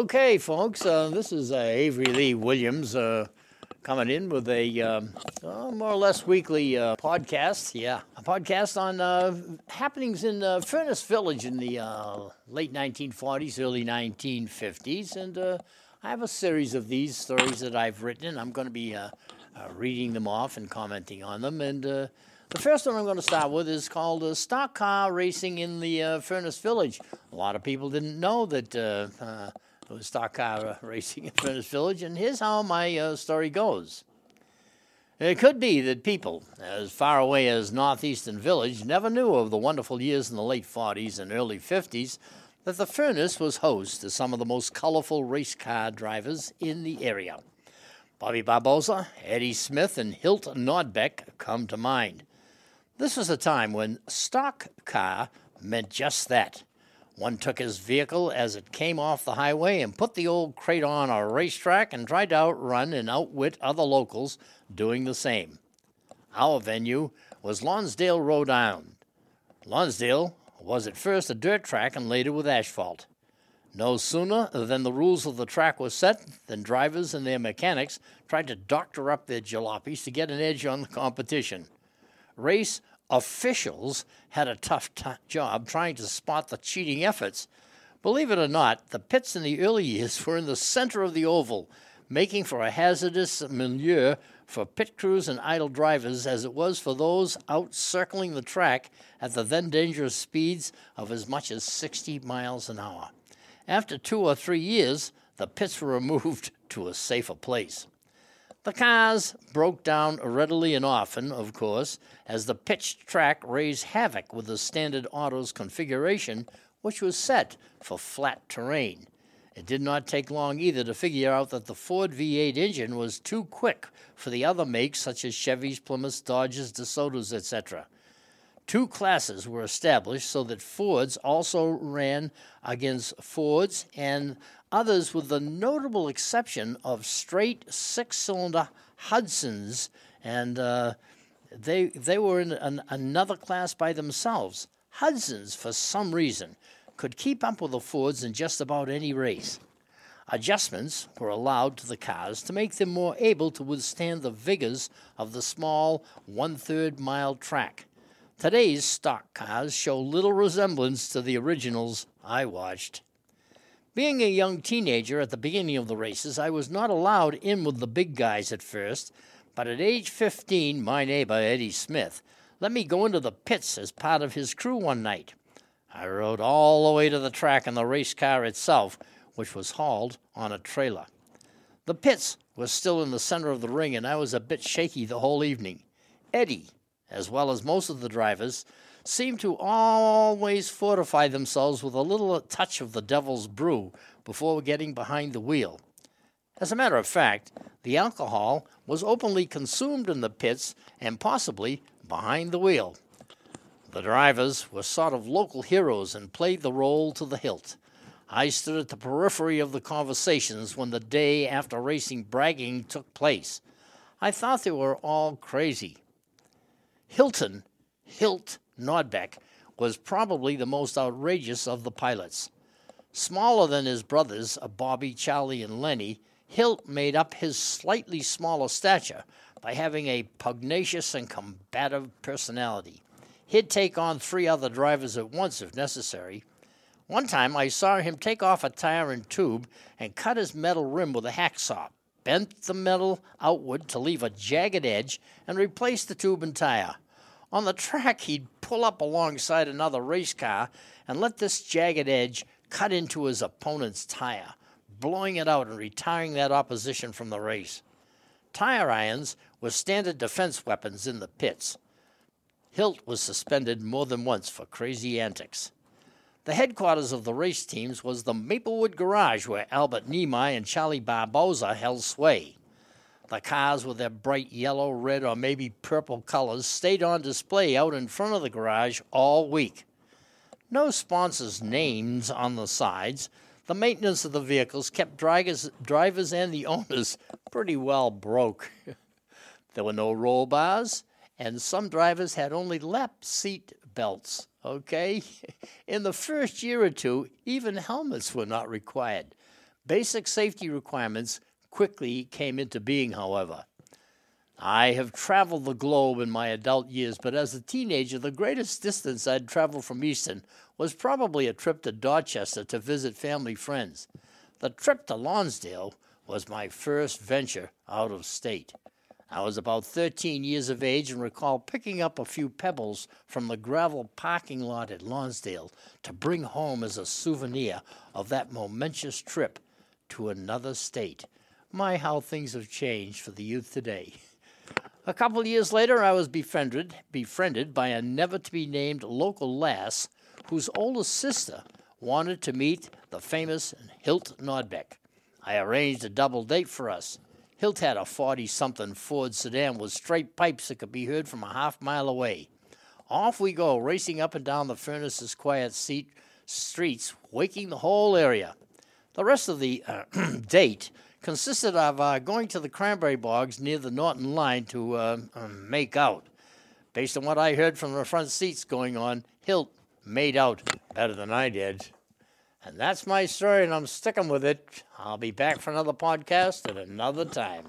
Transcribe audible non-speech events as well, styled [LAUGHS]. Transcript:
Okay, folks, uh, this is uh, Avery Lee Williams uh, coming in with a um, uh, more or less weekly uh, podcast. Yeah, a podcast on uh, happenings in Furnace Village in the late 1940s, early 1950s. And I have a series of these stories that I've written, and I'm going to be reading them off and commenting on them. And the first one I'm going to start with is called Stock Car Racing in the Furnace Village. A lot of people didn't know that uh, stock car uh, racing [LAUGHS] in Furnace Village, and here's how my uh, story goes. It could be that people as far away as North Easton Village never knew of the wonderful years in the late 40s and early 50s that the Furnace was host to some of the most colorful race car drivers in the area. Bobby Barbosa, Eddie Smith, and Hilt Nordbeck come to mind. This was a time when stock car meant just that. One took his vehicle as it came off the highway and put the old crate on a racetrack and tried to outrun and outwit other locals doing the same. Our venue was Lonsdale, Rhode Island. Lonsdale was at first a dirt track and later with asphalt. No sooner than the rules of the track were set than drivers and their mechanics tried to doctor up their jalopies to get an edge on the competition. Race officials had a tough t- job trying to spot the cheating efforts. Believe it or not, the pits in the early years were in the center of the oval, making for a hazardous milieu for pit crews and idle drivers as it was for those out circling the track at the then dangerous speeds of as much as 60 miles an hour. After two or three years, the pits were removed [LAUGHS] to a safer place. The cars broke down readily and often, of course, as the pitched track raised havoc with the standard autos configuration, which was set for flat terrain. It did not take long either to figure out that the Ford V8 engine was too quick for the other makes such as Chevys, Plymouths, Dodges, DeSotos, etc. Two classes were established so that Fords also ran against Fords and others, with the notable exception of straight six cylinder Hudsons, and uh, they, they were in an, another class by themselves. Hudsons, for some reason, could keep up with the Fords in just about any race. Adjustments were allowed to the cars to make them more able to withstand the vigors of the small one third mile track. Today's stock cars show little resemblance to the originals I watched. Being a young teenager at the beginning of the races, I was not allowed in with the big guys at first, but at age 15, my neighbor, Eddie Smith, let me go into the pits as part of his crew one night. I rode all the way to the track in the race car itself, which was hauled on a trailer. The pits were still in the center of the ring, and I was a bit shaky the whole evening. Eddie, as well as most of the drivers, seemed to always fortify themselves with a little touch of the devil's brew before getting behind the wheel. As a matter of fact, the alcohol was openly consumed in the pits and possibly behind the wheel. The drivers were sort of local heroes and played the role to the hilt. I stood at the periphery of the conversations when the day after racing bragging took place. I thought they were all crazy. Hilton, Hilt Nordbeck, was probably the most outrageous of the pilots. Smaller than his brothers, Bobby, Charlie, and Lenny, Hilt made up his slightly smaller stature by having a pugnacious and combative personality. He'd take on three other drivers at once if necessary. One time I saw him take off a tire and tube and cut his metal rim with a hacksaw, bent the metal outward to leave a jagged edge, and replaced the tube and tire. On the track, he'd pull up alongside another race car and let this jagged edge cut into his opponent's tire, blowing it out and retiring that opposition from the race. Tire irons were standard defense weapons in the pits. Hilt was suspended more than once for crazy antics. The headquarters of the race teams was the Maplewood Garage where Albert Niemeyer and Charlie Barbosa held sway. The cars with their bright yellow, red, or maybe purple colors stayed on display out in front of the garage all week. No sponsors' names on the sides. The maintenance of the vehicles kept drivers, drivers and the owners pretty well broke. [LAUGHS] there were no roll bars, and some drivers had only lap seat belts. Okay? [LAUGHS] In the first year or two, even helmets were not required. Basic safety requirements quickly came into being, however. I have traveled the globe in my adult years, but as a teenager, the greatest distance I'd traveled from Easton was probably a trip to Dorchester to visit family friends. The trip to Lonsdale was my first venture out of state. I was about 13 years of age and recall picking up a few pebbles from the gravel parking lot at Lonsdale to bring home as a souvenir of that momentous trip to another state. My, how things have changed for the youth today. A couple of years later, I was befriended, befriended by a never to be named local lass whose older sister wanted to meet the famous Hilt Nordbeck. I arranged a double date for us. Hilt had a 40 something Ford sedan with straight pipes that could be heard from a half mile away. Off we go, racing up and down the furnace's quiet seat, streets, waking the whole area. The rest of the uh, [CLEARS THROAT] date consisted of uh, going to the cranberry bogs near the Norton line to uh, um, make out. Based on what I heard from the front seats going on, Hilt made out better than I did. And that's my story, and I'm sticking with it. I'll be back for another podcast at another time.